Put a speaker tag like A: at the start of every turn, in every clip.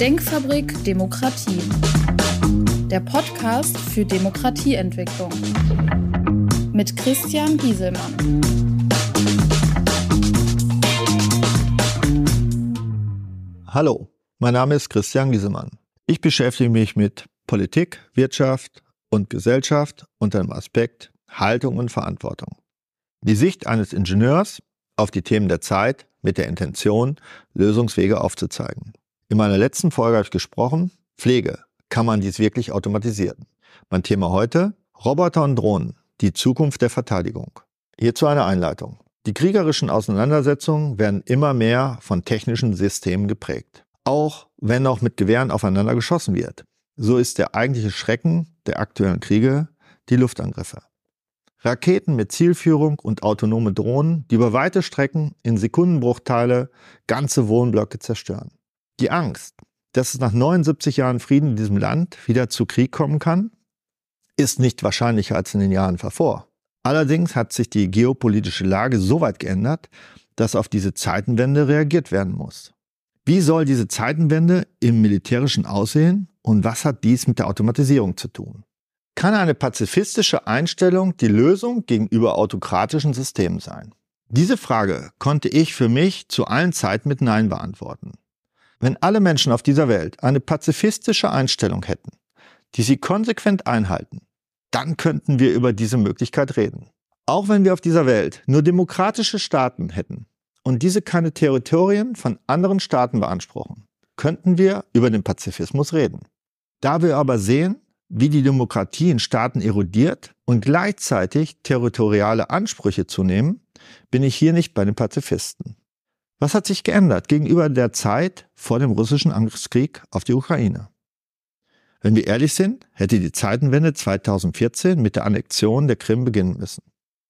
A: Denkfabrik Demokratie. Der Podcast für Demokratieentwicklung. Mit Christian Gieselmann.
B: Hallo, mein Name ist Christian Gieselmann. Ich beschäftige mich mit Politik, Wirtschaft und Gesellschaft unter dem Aspekt Haltung und Verantwortung. Die Sicht eines Ingenieurs auf die Themen der Zeit mit der Intention, Lösungswege aufzuzeigen. In meiner letzten Folge habe ich gesprochen, Pflege, kann man dies wirklich automatisieren? Mein Thema heute, Roboter und Drohnen, die Zukunft der Verteidigung. Hierzu eine Einleitung. Die kriegerischen Auseinandersetzungen werden immer mehr von technischen Systemen geprägt. Auch wenn noch mit Gewehren aufeinander geschossen wird. So ist der eigentliche Schrecken der aktuellen Kriege die Luftangriffe. Raketen mit Zielführung und autonome Drohnen, die über weite Strecken in Sekundenbruchteile ganze Wohnblöcke zerstören. Die Angst, dass es nach 79 Jahren Frieden in diesem Land wieder zu Krieg kommen kann, ist nicht wahrscheinlicher als in den Jahren davor. Allerdings hat sich die geopolitische Lage so weit geändert, dass auf diese Zeitenwende reagiert werden muss. Wie soll diese Zeitenwende im militärischen aussehen und was hat dies mit der Automatisierung zu tun? Kann eine pazifistische Einstellung die Lösung gegenüber autokratischen Systemen sein? Diese Frage konnte ich für mich zu allen Zeiten mit Nein beantworten. Wenn alle Menschen auf dieser Welt eine pazifistische Einstellung hätten, die sie konsequent einhalten, dann könnten wir über diese Möglichkeit reden. Auch wenn wir auf dieser Welt nur demokratische Staaten hätten und diese keine Territorien von anderen Staaten beanspruchen, könnten wir über den Pazifismus reden. Da wir aber sehen, wie die Demokratie in Staaten erodiert und gleichzeitig territoriale Ansprüche zunehmen, bin ich hier nicht bei den Pazifisten. Was hat sich geändert gegenüber der Zeit vor dem russischen Angriffskrieg auf die Ukraine? Wenn wir ehrlich sind, hätte die Zeitenwende 2014 mit der Annexion der Krim beginnen müssen.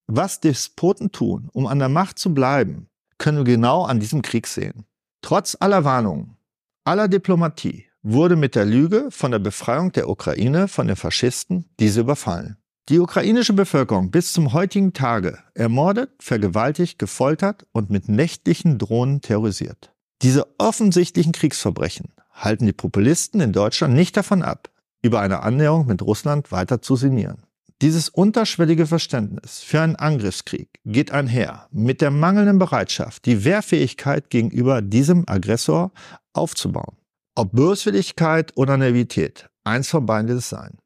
B: Was Despoten tun, um an der Macht zu bleiben, können wir genau an diesem Krieg sehen. Trotz aller Warnungen, aller Diplomatie wurde mit der Lüge von der Befreiung der Ukraine von den Faschisten diese überfallen. Die ukrainische Bevölkerung bis zum heutigen Tage ermordet, vergewaltigt, gefoltert und mit nächtlichen Drohnen terrorisiert. Diese offensichtlichen Kriegsverbrechen halten die Populisten in Deutschland nicht davon ab, über eine Annäherung mit Russland weiter zu sinnieren. Dieses unterschwellige Verständnis für einen Angriffskrieg geht einher mit der mangelnden Bereitschaft, die Wehrfähigkeit gegenüber diesem Aggressor aufzubauen. Ob Böswilligkeit oder Naivität, eins von beiden wird es sein.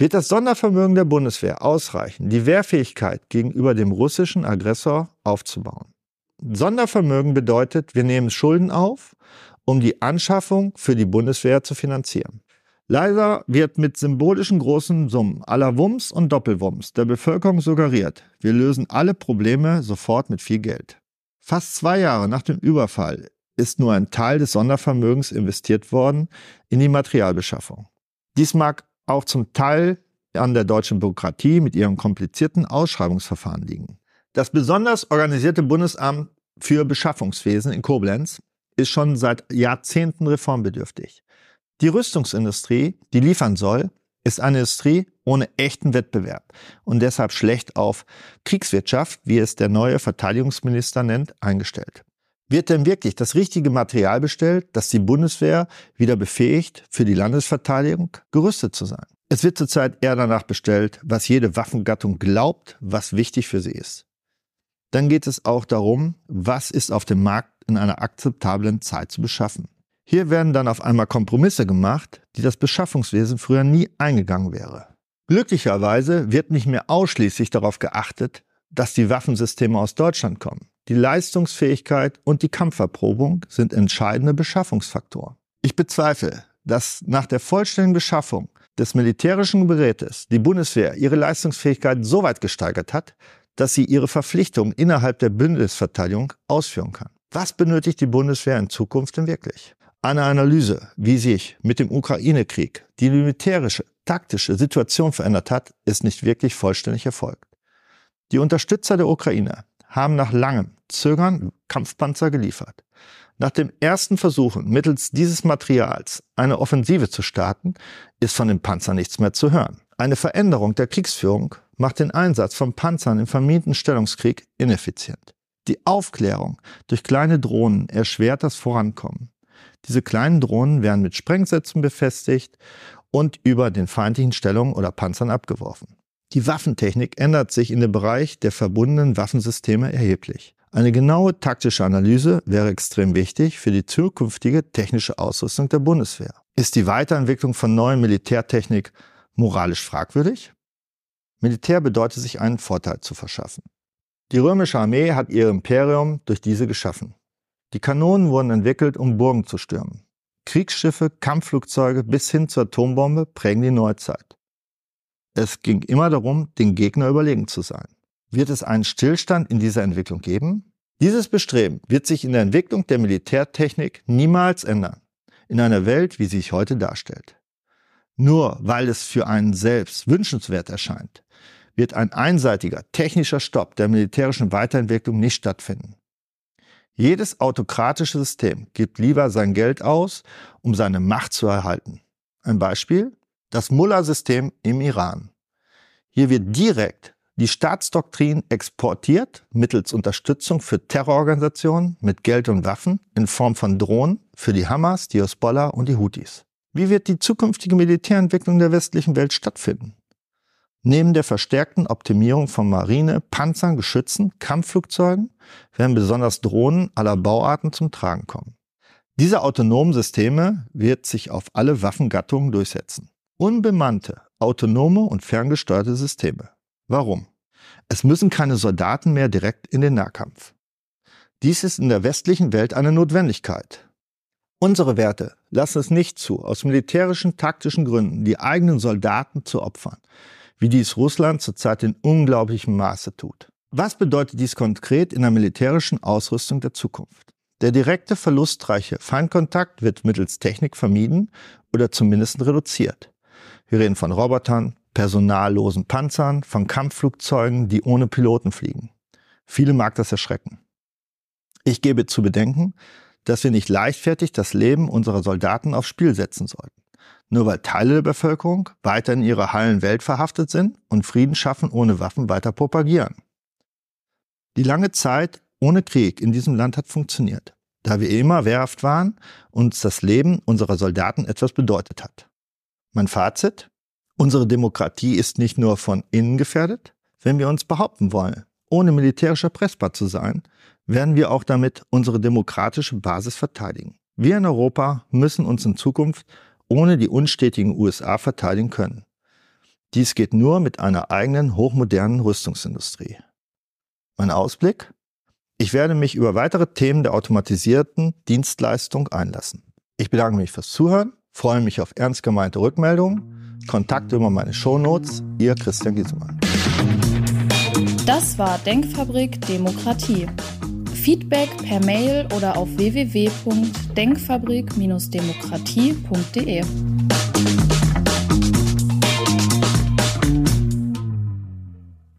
B: Wird das Sondervermögen der Bundeswehr ausreichen, die Wehrfähigkeit gegenüber dem russischen Aggressor aufzubauen? Sondervermögen bedeutet, wir nehmen Schulden auf, um die Anschaffung für die Bundeswehr zu finanzieren. Leider wird mit symbolischen großen Summen aller Wumms und Doppelwumms der Bevölkerung suggeriert, wir lösen alle Probleme sofort mit viel Geld. Fast zwei Jahre nach dem Überfall ist nur ein Teil des Sondervermögens investiert worden in die Materialbeschaffung. Dies mag auch zum Teil an der deutschen Bürokratie mit ihrem komplizierten Ausschreibungsverfahren liegen. Das besonders organisierte Bundesamt für Beschaffungswesen in Koblenz ist schon seit Jahrzehnten reformbedürftig. Die Rüstungsindustrie, die liefern soll, ist eine Industrie ohne echten Wettbewerb und deshalb schlecht auf Kriegswirtschaft, wie es der neue Verteidigungsminister nennt, eingestellt. Wird denn wirklich das richtige Material bestellt, das die Bundeswehr wieder befähigt, für die Landesverteidigung gerüstet zu sein? Es wird zurzeit eher danach bestellt, was jede Waffengattung glaubt, was wichtig für sie ist. Dann geht es auch darum, was ist auf dem Markt in einer akzeptablen Zeit zu beschaffen. Hier werden dann auf einmal Kompromisse gemacht, die das Beschaffungswesen früher nie eingegangen wäre. Glücklicherweise wird nicht mehr ausschließlich darauf geachtet, dass die Waffensysteme aus Deutschland kommen. Die Leistungsfähigkeit und die Kampferprobung sind entscheidende Beschaffungsfaktoren. Ich bezweifle, dass nach der vollständigen Beschaffung des militärischen Gerätes die Bundeswehr ihre Leistungsfähigkeit so weit gesteigert hat, dass sie ihre Verpflichtungen innerhalb der Bündnisverteidigung ausführen kann. Was benötigt die Bundeswehr in Zukunft denn wirklich? Eine Analyse, wie sich mit dem Ukraine-Krieg die militärische, taktische Situation verändert hat, ist nicht wirklich vollständig erfolgt. Die Unterstützer der Ukraine haben nach langem Zögern Kampfpanzer geliefert. Nach dem ersten Versuchen, mittels dieses Materials eine Offensive zu starten, ist von den Panzern nichts mehr zu hören. Eine Veränderung der Kriegsführung macht den Einsatz von Panzern im vermienten Stellungskrieg ineffizient. Die Aufklärung durch kleine Drohnen erschwert das Vorankommen. Diese kleinen Drohnen werden mit Sprengsätzen befestigt und über den feindlichen Stellungen oder Panzern abgeworfen. Die Waffentechnik ändert sich in dem Bereich der verbundenen Waffensysteme erheblich. Eine genaue taktische Analyse wäre extrem wichtig für die zukünftige technische Ausrüstung der Bundeswehr. Ist die Weiterentwicklung von neuen Militärtechnik moralisch fragwürdig? Militär bedeutet sich einen Vorteil zu verschaffen. Die römische Armee hat ihr Imperium durch diese geschaffen. Die Kanonen wurden entwickelt, um Burgen zu stürmen. Kriegsschiffe, Kampfflugzeuge bis hin zur Atombombe prägen die Neuzeit. Es ging immer darum, den Gegner überlegen zu sein. Wird es einen Stillstand in dieser Entwicklung geben? Dieses Bestreben wird sich in der Entwicklung der Militärtechnik niemals ändern, in einer Welt, wie sie sich heute darstellt. Nur weil es für einen selbst wünschenswert erscheint, wird ein einseitiger technischer Stopp der militärischen Weiterentwicklung nicht stattfinden. Jedes autokratische System gibt lieber sein Geld aus, um seine Macht zu erhalten. Ein Beispiel? Das Mullah-System im Iran. Hier wird direkt die Staatsdoktrin exportiert mittels Unterstützung für Terrororganisationen mit Geld und Waffen in Form von Drohnen für die Hamas, die Hezbollah und die Houthis. Wie wird die zukünftige Militärentwicklung der westlichen Welt stattfinden? Neben der verstärkten Optimierung von Marine, Panzern, Geschützen, Kampfflugzeugen werden besonders Drohnen aller Bauarten zum Tragen kommen. Diese autonomen Systeme wird sich auf alle Waffengattungen durchsetzen. Unbemannte, autonome und ferngesteuerte Systeme. Warum? Es müssen keine Soldaten mehr direkt in den Nahkampf. Dies ist in der westlichen Welt eine Notwendigkeit. Unsere Werte lassen es nicht zu, aus militärischen, taktischen Gründen die eigenen Soldaten zu opfern, wie dies Russland zurzeit in unglaublichem Maße tut. Was bedeutet dies konkret in der militärischen Ausrüstung der Zukunft? Der direkte verlustreiche Feindkontakt wird mittels Technik vermieden oder zumindest reduziert. Wir reden von Robotern, personallosen Panzern, von Kampfflugzeugen, die ohne Piloten fliegen. Viele mag das erschrecken. Ich gebe zu bedenken, dass wir nicht leichtfertig das Leben unserer Soldaten aufs Spiel setzen sollten. Nur weil Teile der Bevölkerung weiter in ihrer heilen Welt verhaftet sind und Frieden schaffen ohne Waffen weiter propagieren. Die lange Zeit ohne Krieg in diesem Land hat funktioniert, da wir immer wehrhaft waren und uns das Leben unserer Soldaten etwas bedeutet hat. Mein Fazit? Unsere Demokratie ist nicht nur von innen gefährdet. Wenn wir uns behaupten wollen, ohne militärisch erpressbar zu sein, werden wir auch damit unsere demokratische Basis verteidigen. Wir in Europa müssen uns in Zukunft ohne die unstetigen USA verteidigen können. Dies geht nur mit einer eigenen hochmodernen Rüstungsindustrie. Mein Ausblick? Ich werde mich über weitere Themen der automatisierten Dienstleistung einlassen. Ich bedanke mich fürs Zuhören, freue mich auf ernst gemeinte Rückmeldungen, Kontakte über meine Shownotes, Ihr Christian Giesemann.
A: Das war Denkfabrik Demokratie. Feedback per Mail oder auf www.denkfabrik-demokratie.de.